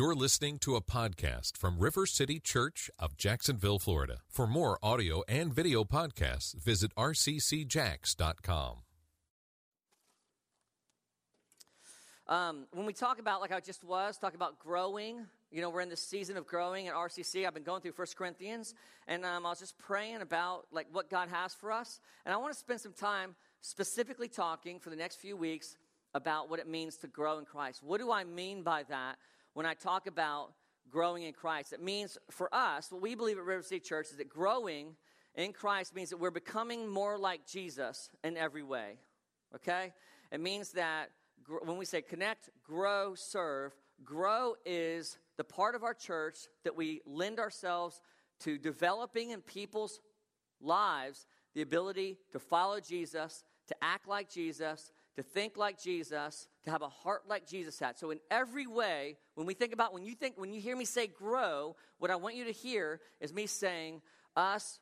You're listening to a podcast from River City Church of Jacksonville, Florida. For more audio and video podcasts, visit rccjacks.com. Um, when we talk about, like I just was, talk about growing, you know, we're in the season of growing at RCC. I've been going through First Corinthians, and um, I was just praying about like what God has for us. And I want to spend some time specifically talking for the next few weeks about what it means to grow in Christ. What do I mean by that? When I talk about growing in Christ. It means for us, what we believe at River City Church is that growing in Christ means that we're becoming more like Jesus in every way. Okay? It means that when we say connect, grow, serve, grow is the part of our church that we lend ourselves to developing in people's lives the ability to follow Jesus, to act like Jesus, to think like Jesus, to have a heart like Jesus had. So, in every way, when we think about, when you think, when you hear me say grow, what I want you to hear is me saying us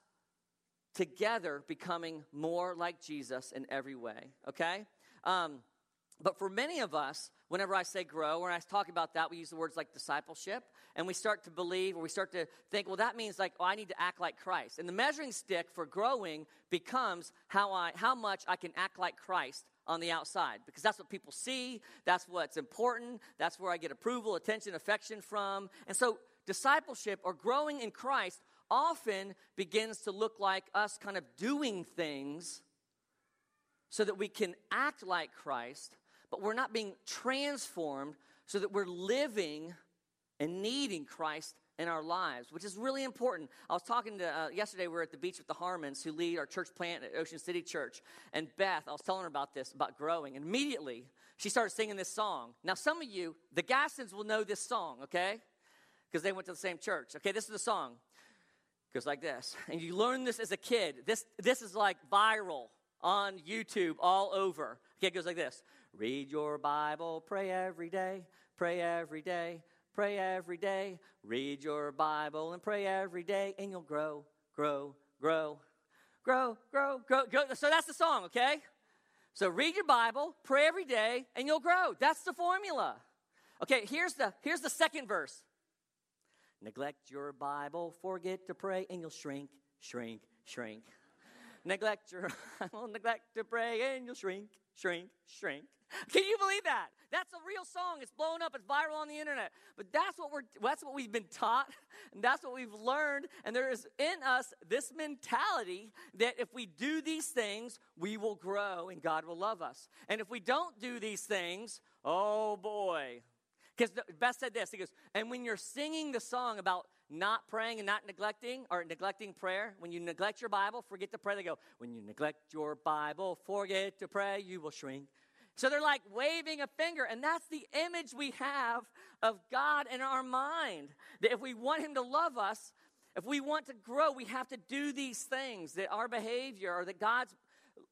together becoming more like Jesus in every way, okay? Um, but for many of us, whenever I say grow, when I talk about that, we use the words like discipleship, and we start to believe or we start to think, well, that means like, oh, I need to act like Christ. And the measuring stick for growing becomes how I how much I can act like Christ on the outside because that's what people see, that's what's important, that's where I get approval, attention, affection from. And so discipleship or growing in Christ often begins to look like us kind of doing things so that we can act like Christ, but we're not being transformed so that we're living and needing Christ in our lives, which is really important. I was talking to, uh, yesterday, we were at the beach with the Harmons, who lead our church plant at Ocean City Church. And Beth, I was telling her about this, about growing. And immediately, she started singing this song. Now, some of you, the Gassons, will know this song, okay? Because they went to the same church. Okay, this is the song. Goes like this. And you learn this as a kid. This, this is like viral on YouTube all over. Okay, it goes like this Read your Bible, pray every day, pray every day Pray every day, read your Bible, and pray every day, and you'll grow, grow, grow, grow, grow, grow, grow. So that's the song, okay? So read your Bible, pray every day, and you'll grow. That's the formula. Okay, here's the here's the second verse. Neglect your Bible, forget to pray, and you'll shrink, shrink, shrink. neglect your Bible, neglect to pray, and you'll shrink, shrink, shrink. Can you believe that? That's a real song. It's blown up. It's viral on the internet. But that's what we're that's what we've been taught, and that's what we've learned. And there is in us this mentality that if we do these things, we will grow and God will love us. And if we don't do these things, oh boy. Because Beth said this. He goes, and when you're singing the song about not praying and not neglecting or neglecting prayer, when you neglect your Bible, forget to pray. They go, when you neglect your Bible, forget to pray, you will shrink so they're like waving a finger, and that's the image we have of God in our mind. That if we want Him to love us, if we want to grow, we have to do these things. That our behavior or that God's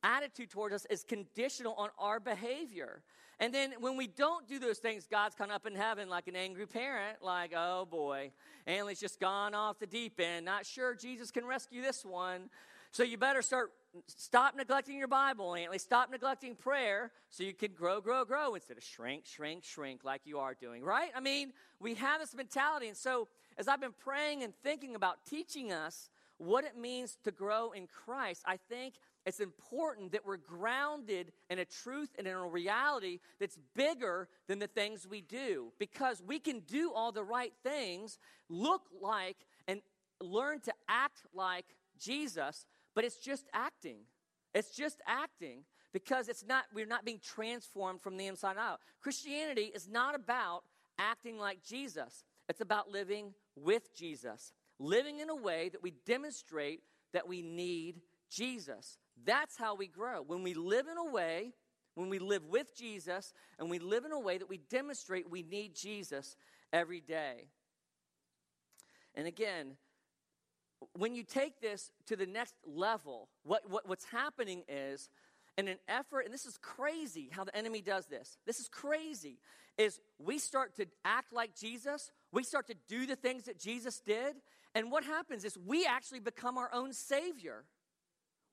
attitude towards us is conditional on our behavior. And then when we don't do those things, God's kind of up in heaven like an angry parent, like, oh boy, Anley's just gone off the deep end. Not sure Jesus can rescue this one. So you better start stop neglecting your Bible, Antley. Stop neglecting prayer so you can grow, grow, grow instead of shrink, shrink, shrink like you are doing, right? I mean, we have this mentality. And so, as I've been praying and thinking about teaching us what it means to grow in Christ, I think it's important that we're grounded in a truth and in a reality that's bigger than the things we do because we can do all the right things, look like, and learn to act like Jesus but it's just acting. It's just acting because it's not we're not being transformed from the inside out. Christianity is not about acting like Jesus. It's about living with Jesus. Living in a way that we demonstrate that we need Jesus. That's how we grow. When we live in a way, when we live with Jesus, and we live in a way that we demonstrate we need Jesus every day. And again, when you take this to the next level, what, what, what's happening is, in an effort, and this is crazy how the enemy does this. This is crazy. Is we start to act like Jesus, we start to do the things that Jesus did, and what happens is we actually become our own savior.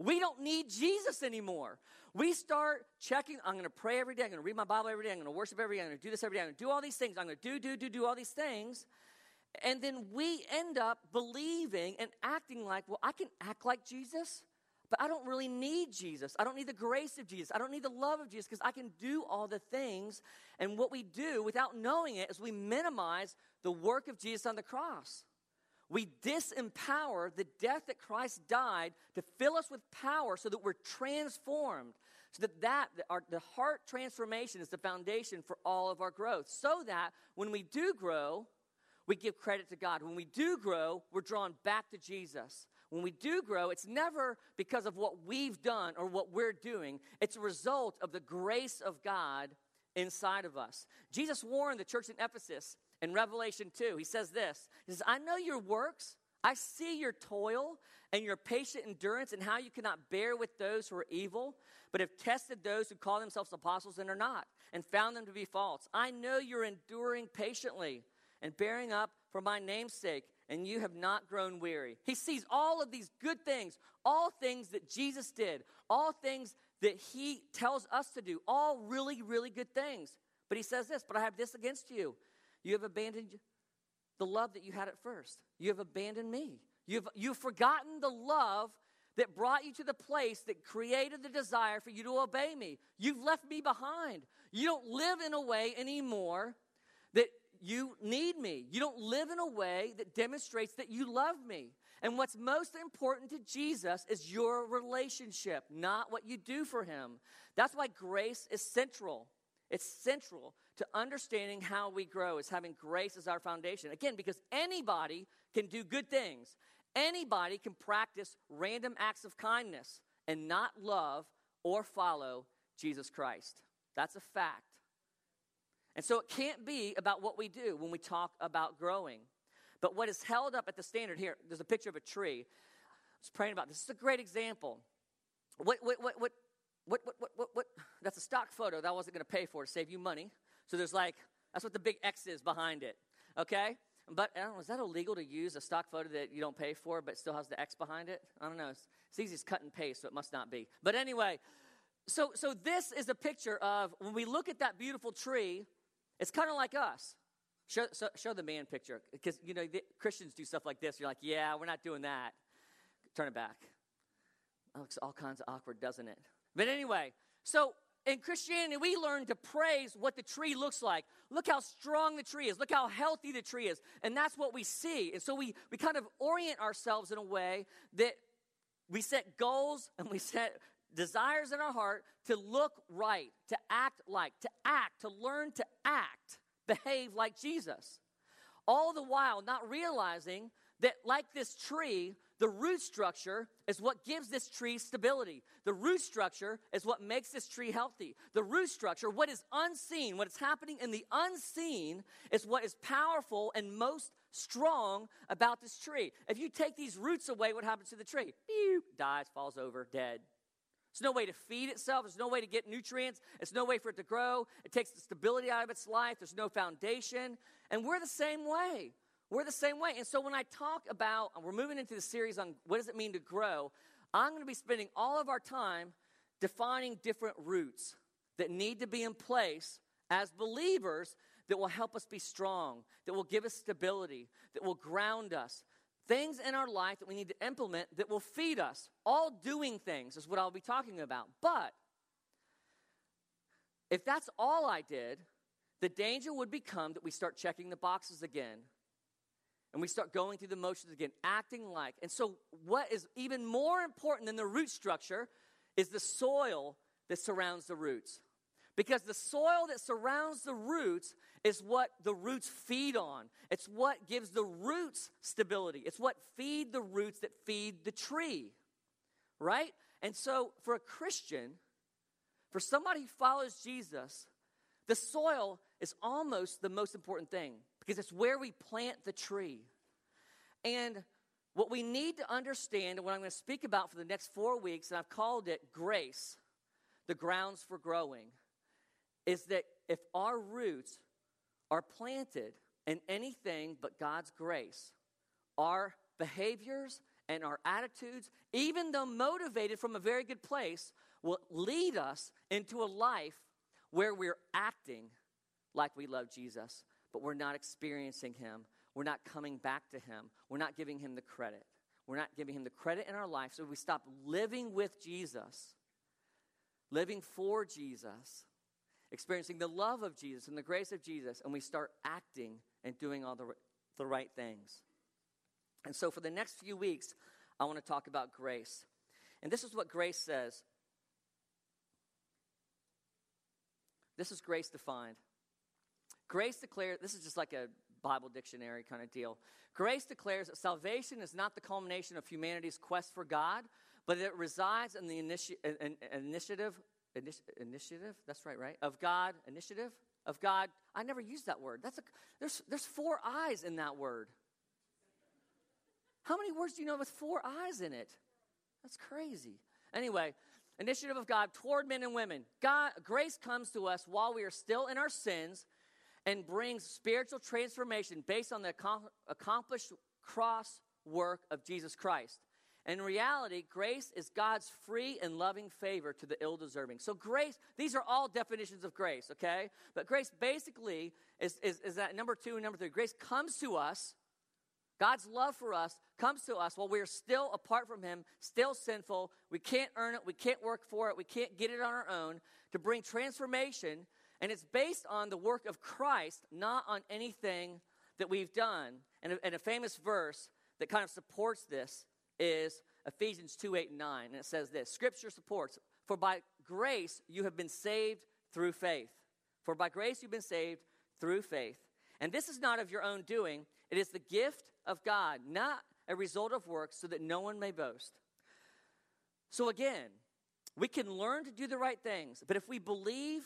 We don't need Jesus anymore. We start checking, I'm going to pray every day, I'm going to read my Bible every day, I'm going to worship every day, I'm going to do this every day, I'm going to do all these things, I'm going to do, do, do, do all these things. And then we end up believing and acting like, well, I can act like Jesus, but I don't really need Jesus. I don't need the grace of Jesus. I don't need the love of Jesus because I can do all the things. And what we do without knowing it is we minimize the work of Jesus on the cross. We disempower the death that Christ died to fill us with power so that we're transformed. So that, that our, the heart transformation is the foundation for all of our growth. So that when we do grow, we give credit to God. When we do grow, we're drawn back to Jesus. When we do grow, it's never because of what we've done or what we're doing, it's a result of the grace of God inside of us. Jesus warned the church in Ephesus in Revelation 2. He says this He says, I know your works. I see your toil and your patient endurance and how you cannot bear with those who are evil, but have tested those who call themselves apostles and are not, and found them to be false. I know you're enduring patiently and bearing up for my name's sake, and you have not grown weary. He sees all of these good things, all things that Jesus did, all things that he tells us to do, all really, really good things. But he says this, but I have this against you. You have abandoned the love that you had at first. You have abandoned me. You've, you've forgotten the love that brought you to the place that created the desire for you to obey me. You've left me behind. You don't live in a way anymore that you need me. You don't live in a way that demonstrates that you love me. And what's most important to Jesus is your relationship, not what you do for him. That's why grace is central. It's central to understanding how we grow, is having grace as our foundation. Again, because anybody can do good things, anybody can practice random acts of kindness and not love or follow Jesus Christ. That's a fact. And so it can't be about what we do when we talk about growing. But what is held up at the standard here, there's a picture of a tree. I was praying about this. This is a great example. What, what, what, what, what, what, what, what, what? That's a stock photo that I wasn't going to pay for to save you money. So there's like, that's what the big X is behind it. Okay? But I don't know, is that illegal to use a stock photo that you don't pay for but still has the X behind it? I don't know. It's, it's easy as cut and paste, so it must not be. But anyway, so, so this is a picture of when we look at that beautiful tree, it's kind of like us. Show, so, show the man picture because you know Christians do stuff like this. You're like, yeah, we're not doing that. Turn it back. It looks all kinds of awkward, doesn't it? But anyway, so in Christianity, we learn to praise what the tree looks like. Look how strong the tree is. Look how healthy the tree is. And that's what we see. And so we, we kind of orient ourselves in a way that we set goals and we set desires in our heart to look right, to act like, to act, to learn to act, behave like Jesus. All the while not realizing that, like this tree, the root structure is what gives this tree stability. The root structure is what makes this tree healthy. The root structure, what is unseen, what is happening in the unseen, is what is powerful and most strong about this tree. If you take these roots away, what happens to the tree? Pew, dies, falls over, dead. There's no way to feed itself. There's no way to get nutrients. There's no way for it to grow. It takes the stability out of its life. There's no foundation. And we're the same way. We're the same way. And so when I talk about, we're moving into the series on what does it mean to grow, I'm going to be spending all of our time defining different roots that need to be in place as believers that will help us be strong, that will give us stability, that will ground us, things in our life that we need to implement that will feed us. All doing things is what I'll be talking about. But if that's all I did, the danger would become that we start checking the boxes again. And we start going through the motions again, acting like. And so, what is even more important than the root structure is the soil that surrounds the roots. Because the soil that surrounds the roots is what the roots feed on. It's what gives the roots stability. It's what feed the roots that feed the tree. Right? And so for a Christian, for somebody who follows Jesus, the soil is almost the most important thing because it's where we plant the tree. And what we need to understand, and what I'm going to speak about for the next four weeks, and I've called it grace, the grounds for growing is that if our roots are planted in anything but God's grace, our behaviors and our attitudes, even though motivated from a very good place, will lead us into a life where we're acting like we love Jesus, but we're not experiencing Him. We're not coming back to Him. We're not giving Him the credit. We're not giving Him the credit in our life. So we stop living with Jesus, living for Jesus, experiencing the love of Jesus and the grace of Jesus, and we start acting and doing all the, the right things. And so for the next few weeks, I want to talk about grace. And this is what grace says. This is grace defined. Grace declares, this is just like a Bible dictionary kind of deal. Grace declares that salvation is not the culmination of humanity's quest for God, but it resides in the initi- in, in, initiative, initi- initiative, that's right, right? Of God, initiative of God. I never used that word. That's a, there's, there's four i's in that word. How many words do you know with four i's in it? That's crazy. Anyway, initiative of God toward men and women. God, grace comes to us while we are still in our sins and brings spiritual transformation based on the accomplished cross work of Jesus Christ. In reality, grace is God's free and loving favor to the ill deserving. So, grace, these are all definitions of grace, okay? But grace basically is, is, is that number two and number three. Grace comes to us, God's love for us comes to us while we're still apart from Him, still sinful. We can't earn it, we can't work for it, we can't get it on our own to bring transformation and it's based on the work of Christ, not on anything that we've done. And a, and a famous verse that kind of supports this is Ephesians 2 8 and 9. And it says this Scripture supports, For by grace you have been saved through faith. For by grace you've been saved through faith. And this is not of your own doing, it is the gift of God, not a result of works, so that no one may boast. So again, we can learn to do the right things, but if we believe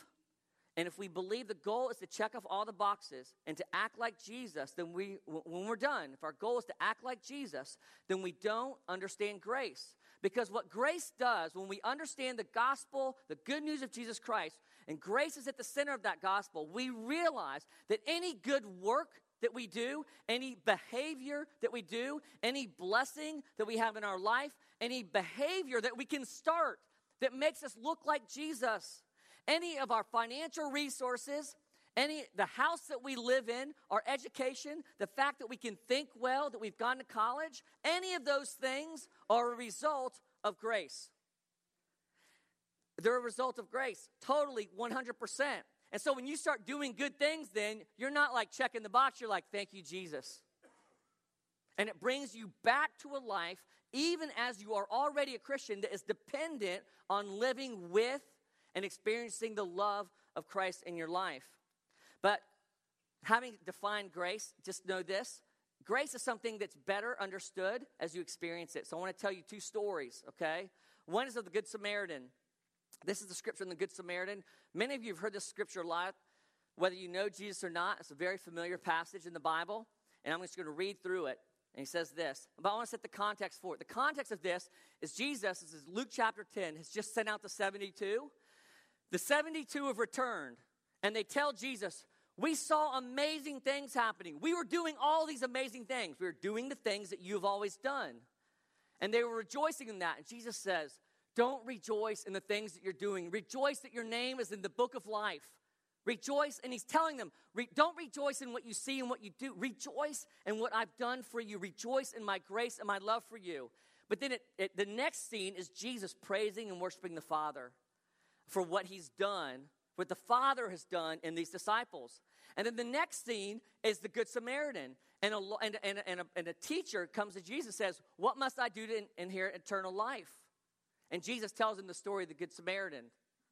and if we believe the goal is to check off all the boxes and to act like Jesus, then we, when we're done, if our goal is to act like Jesus, then we don't understand grace. Because what grace does, when we understand the gospel, the good news of Jesus Christ, and grace is at the center of that gospel, we realize that any good work that we do, any behavior that we do, any blessing that we have in our life, any behavior that we can start that makes us look like Jesus any of our financial resources, any the house that we live in, our education, the fact that we can think well, that we've gone to college, any of those things are a result of grace. They're a result of grace, totally 100%. And so when you start doing good things, then you're not like checking the box, you're like, thank you, Jesus. And it brings you back to a life, even as you are already a Christian, that is dependent on living with and experiencing the love of Christ in your life. But having defined grace, just know this grace is something that's better understood as you experience it. So I want to tell you two stories, okay? One is of the Good Samaritan. This is the scripture in the Good Samaritan. Many of you have heard this scripture a lot, whether you know Jesus or not. It's a very familiar passage in the Bible, and I'm just going to read through it. And he says this, but I want to set the context for it. The context of this is Jesus, this is Luke chapter 10, has just sent out the 72. The 72 have returned, and they tell Jesus, We saw amazing things happening. We were doing all these amazing things. We were doing the things that you've always done. And they were rejoicing in that. And Jesus says, Don't rejoice in the things that you're doing. Rejoice that your name is in the book of life. Rejoice, and he's telling them, re- don't rejoice in what you see and what you do. Rejoice in what I've done for you. Rejoice in my grace and my love for you. But then it, it, the next scene is Jesus praising and worshiping the Father for what he's done, what the Father has done in these disciples. And then the next scene is the Good Samaritan. And a, and, and, and, a, and a teacher comes to Jesus says, What must I do to inherit eternal life? And Jesus tells him the story of the Good Samaritan.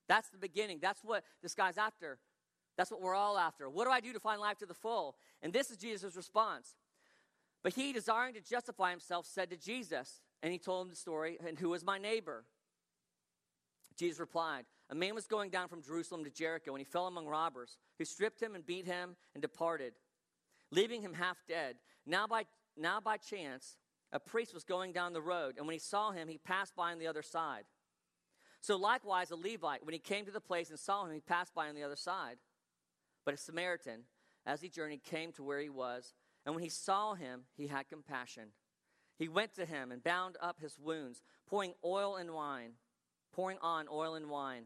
That's the beginning. That's what this guy's after. That's what we're all after. What do I do to find life to the full? And this is Jesus' response. But he, desiring to justify himself, said to Jesus, and he told him the story, and who is my neighbor? Jesus replied, A man was going down from Jerusalem to Jericho, and he fell among robbers, who stripped him and beat him and departed, leaving him half dead. Now by, now by chance, a priest was going down the road, and when he saw him, he passed by on the other side. So likewise, a Levite, when he came to the place and saw him, he passed by on the other side. But a Samaritan, as he journeyed, came to where he was, and when he saw him, he had compassion. He went to him and bound up his wounds, pouring oil and wine, pouring on oil and wine.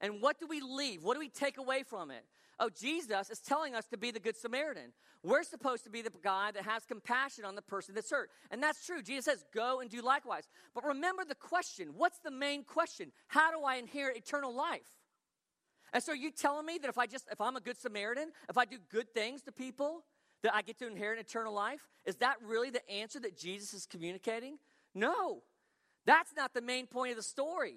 and what do we leave? What do we take away from it? Oh, Jesus is telling us to be the Good Samaritan. We're supposed to be the guy that has compassion on the person that's hurt. And that's true. Jesus says, go and do likewise. But remember the question what's the main question? How do I inherit eternal life? And so you telling me that if I just, if I'm a good Samaritan, if I do good things to people, that I get to inherit eternal life? Is that really the answer that Jesus is communicating? No. That's not the main point of the story.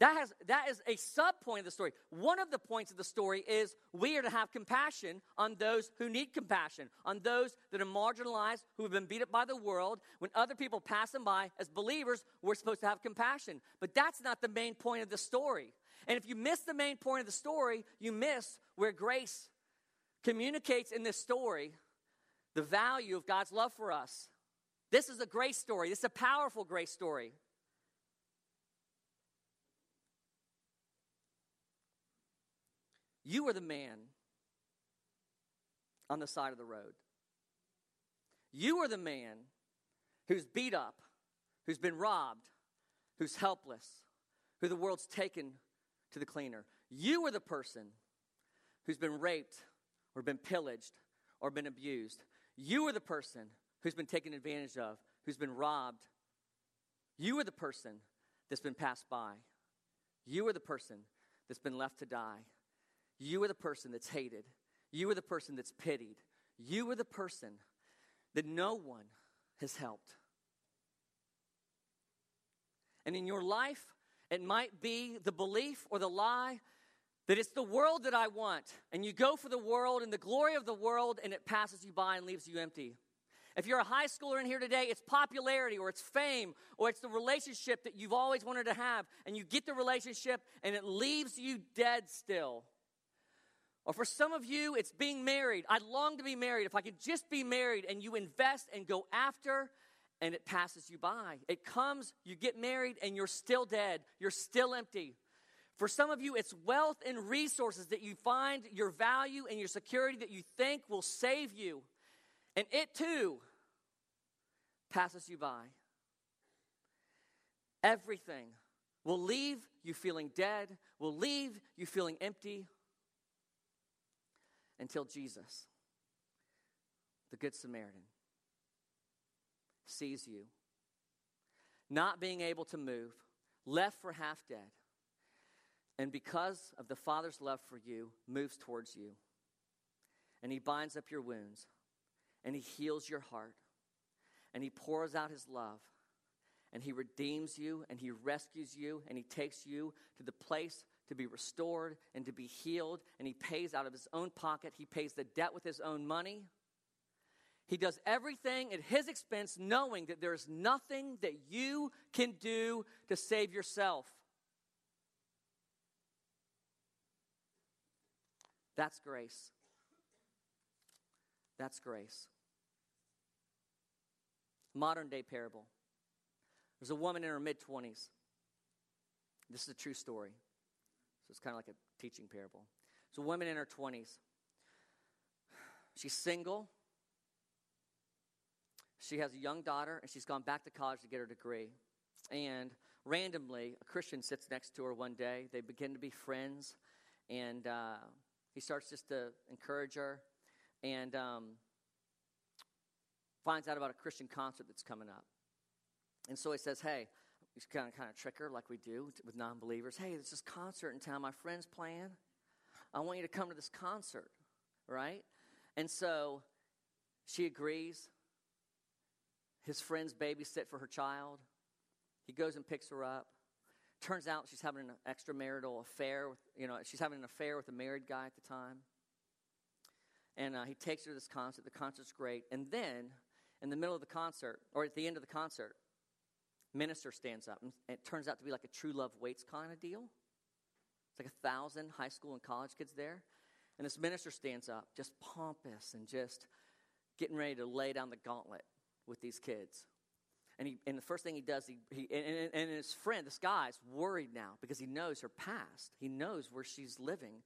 That, has, that is a sub point of the story. One of the points of the story is we are to have compassion on those who need compassion, on those that are marginalized, who have been beat up by the world. When other people pass them by, as believers, we're supposed to have compassion. But that's not the main point of the story. And if you miss the main point of the story, you miss where grace communicates in this story the value of God's love for us. This is a grace story, this is a powerful grace story. You are the man on the side of the road. You are the man who's beat up, who's been robbed, who's helpless, who the world's taken to the cleaner. You are the person who's been raped or been pillaged or been abused. You are the person who's been taken advantage of, who's been robbed. You are the person that's been passed by. You are the person that's been left to die. You are the person that's hated. You are the person that's pitied. You are the person that no one has helped. And in your life, it might be the belief or the lie that it's the world that I want. And you go for the world and the glory of the world, and it passes you by and leaves you empty. If you're a high schooler in here today, it's popularity or it's fame or it's the relationship that you've always wanted to have, and you get the relationship and it leaves you dead still. Or for some of you, it's being married. I long to be married. If I could just be married, and you invest and go after, and it passes you by. It comes, you get married, and you're still dead. You're still empty. For some of you, it's wealth and resources that you find your value and your security that you think will save you. And it too passes you by. Everything will leave you feeling dead, will leave you feeling empty, until Jesus, the Good Samaritan, sees you, not being able to move, left for half dead, and because of the Father's love for you, moves towards you. And he binds up your wounds, and he heals your heart, and he pours out his love, and he redeems you, and he rescues you, and he takes you to the place to be restored and to be healed, and he pays out of his own pocket. He pays the debt with his own money. He does everything at his expense, knowing that there is nothing that you can do to save yourself. That's grace. That's grace. Modern day parable. There's a woman in her mid 20s. This is a true story. So it's kind of like a teaching parable. So, a woman in her 20s. She's single. She has a young daughter, and she's gone back to college to get her degree. And randomly, a Christian sits next to her one day. They begin to be friends, and uh, he starts just to encourage her and um, finds out about a Christian concert that's coming up. And so he says, Hey, He's kind of kind of trick her like we do with non-believers. Hey, there's this concert in town. My friend's playing. I want you to come to this concert, right? And so she agrees. His friends babysit for her child. He goes and picks her up. Turns out she's having an extramarital affair with, you know, she's having an affair with a married guy at the time. And uh, he takes her to this concert. The concert's great. And then in the middle of the concert, or at the end of the concert, minister stands up, and it turns out to be like a true love waits kind of deal. It's like a thousand high school and college kids there. And this minister stands up, just pompous and just getting ready to lay down the gauntlet with these kids. And, he, and the first thing he does, he, he and, and his friend, this guy's worried now because he knows her past. He knows where she's living.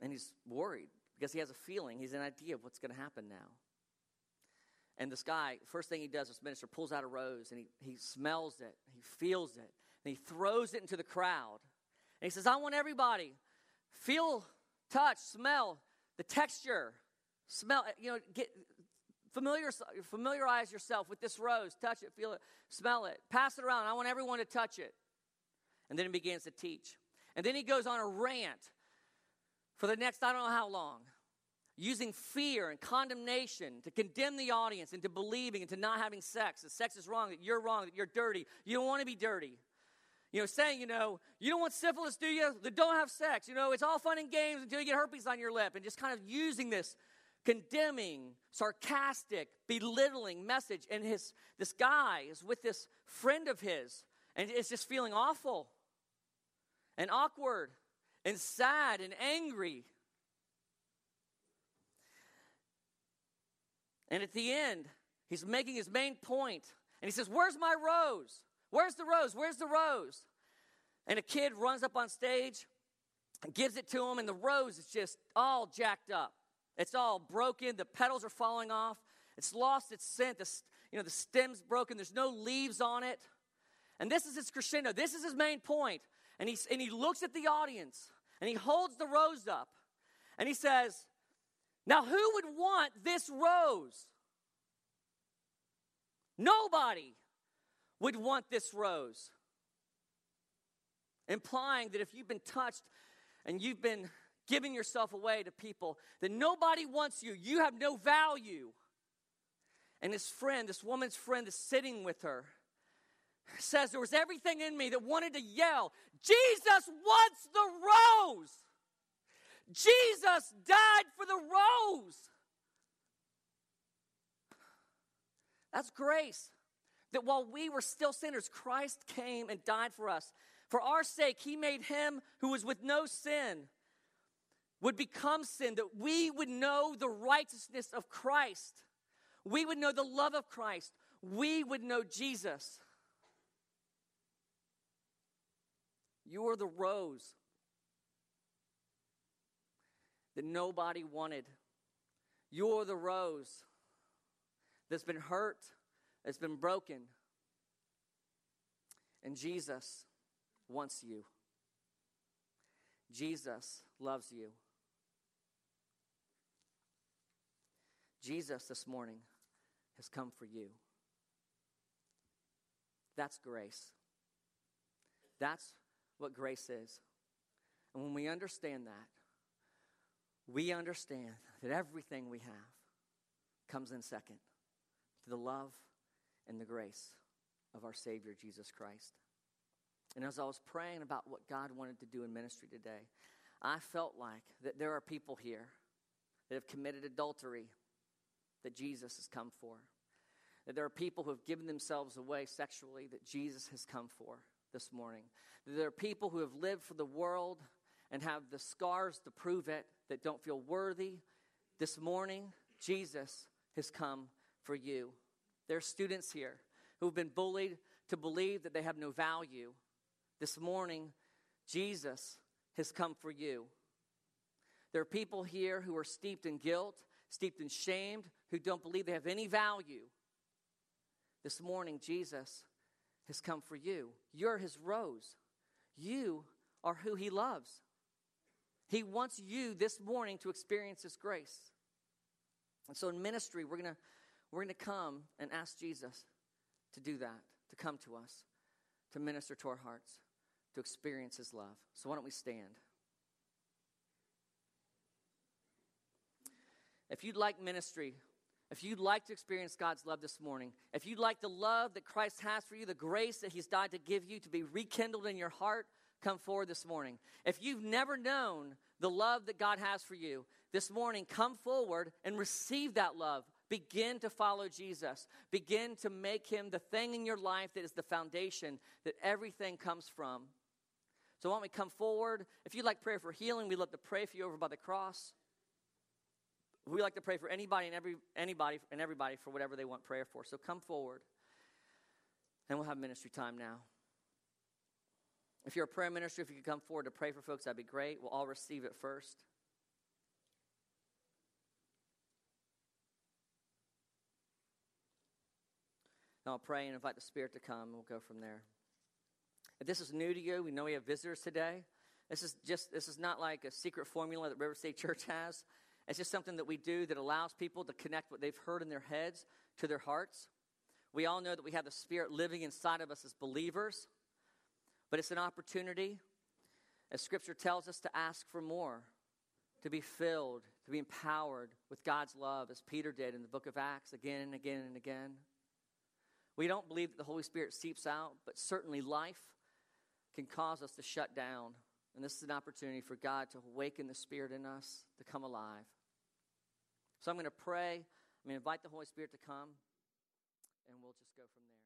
And he's worried because he has a feeling, he's an idea of what's going to happen now. And this guy, first thing he does, this minister pulls out a rose and he, he smells it, he feels it, and he throws it into the crowd. And he says, I want everybody feel, touch, smell the texture, smell, you know, get familiar, familiarize yourself with this rose, touch it, feel it, smell it, pass it around. I want everyone to touch it. And then he begins to teach. And then he goes on a rant for the next, I don't know how long, using fear and condemnation to condemn the audience into believing into not having sex, that sex is wrong, that you're wrong, that you're dirty. You don't want to be dirty. You know, saying, you know, you don't want syphilis, do you? Then don't have sex. You know, it's all fun and games until you get herpes on your lip. And just kind of using this condemning, sarcastic, belittling message. And his this guy is with this friend of his, and it's just feeling awful and awkward and sad and angry. And at the end, he's making his main point, and he says, Where's my rose? Where's the rose? Where's the rose? And a kid runs up on stage and gives it to him, and the rose is just all jacked up. It's all broken. The petals are falling off. It's lost its scent. The, you know, the stem's broken. There's no leaves on it. And this is his crescendo. This is his main point. And, he and he looks at the audience and he holds the rose up and he says, Now who would want this rose? Nobody would want this rose. Implying that if you've been touched and you've been giving yourself away to people that nobody wants you. You have no value. And this friend, this woman's friend is sitting with her, says there was everything in me that wanted to yell, Jesus wants the rose. Jesus died for the rose. That's grace. That while we were still sinners, Christ came and died for us. For our sake, he made him who was with no sin would become sin, that we would know the righteousness of Christ. We would know the love of Christ. We would know Jesus. You are the rose that nobody wanted. You're the rose that's been hurt, that's been broken. And Jesus wants you. Jesus loves you. Jesus this morning has come for you. That's grace. That's what grace is. And when we understand that, we understand that everything we have comes in second to the love and the grace of our Savior, Jesus Christ. And as I was praying about what God wanted to do in ministry today, I felt like that there are people here that have committed adultery that Jesus has come for. That there are people who have given themselves away sexually that Jesus has come for this morning. That there are people who have lived for the world and have the scars to prove it that don't feel worthy. This morning, Jesus has come for you. There are students here who have been bullied to believe that they have no value. This morning, Jesus has come for you. There are people here who are steeped in guilt, steeped in shame, who don't believe they have any value. This morning, Jesus has come for you. You're his rose. You are who he loves. He wants you this morning to experience his grace. And so in ministry, we're going to we're going to come and ask Jesus to do that, to come to us, to minister to our hearts, to experience his love. So why don't we stand? If you'd like ministry, if you'd like to experience God's love this morning, if you'd like the love that Christ has for you, the grace that He's died to give you to be rekindled in your heart, come forward this morning. If you've never known the love that God has for you. This morning, come forward and receive that love. Begin to follow Jesus. Begin to make him the thing in your life that is the foundation that everything comes from. So, why don't we come forward? If you'd like prayer for healing, we'd love to pray for you over by the cross. We like to pray for anybody and every anybody and everybody for whatever they want prayer for. So come forward, and we'll have ministry time now. If you're a prayer minister, if you could come forward to pray for folks, that'd be great. We'll all receive it first. And I'll pray and invite the Spirit to come, and we'll go from there. If this is new to you, we know we have visitors today. This is just this is not like a secret formula that River State Church has. It's just something that we do that allows people to connect what they've heard in their heads to their hearts. We all know that we have the Spirit living inside of us as believers, but it's an opportunity, as Scripture tells us, to ask for more, to be filled, to be empowered with God's love, as Peter did in the book of Acts again and again and again. We don't believe that the Holy Spirit seeps out, but certainly life can cause us to shut down. And this is an opportunity for God to awaken the Spirit in us to come alive. So I'm going to pray. I'm going to invite the Holy Spirit to come, and we'll just go from there.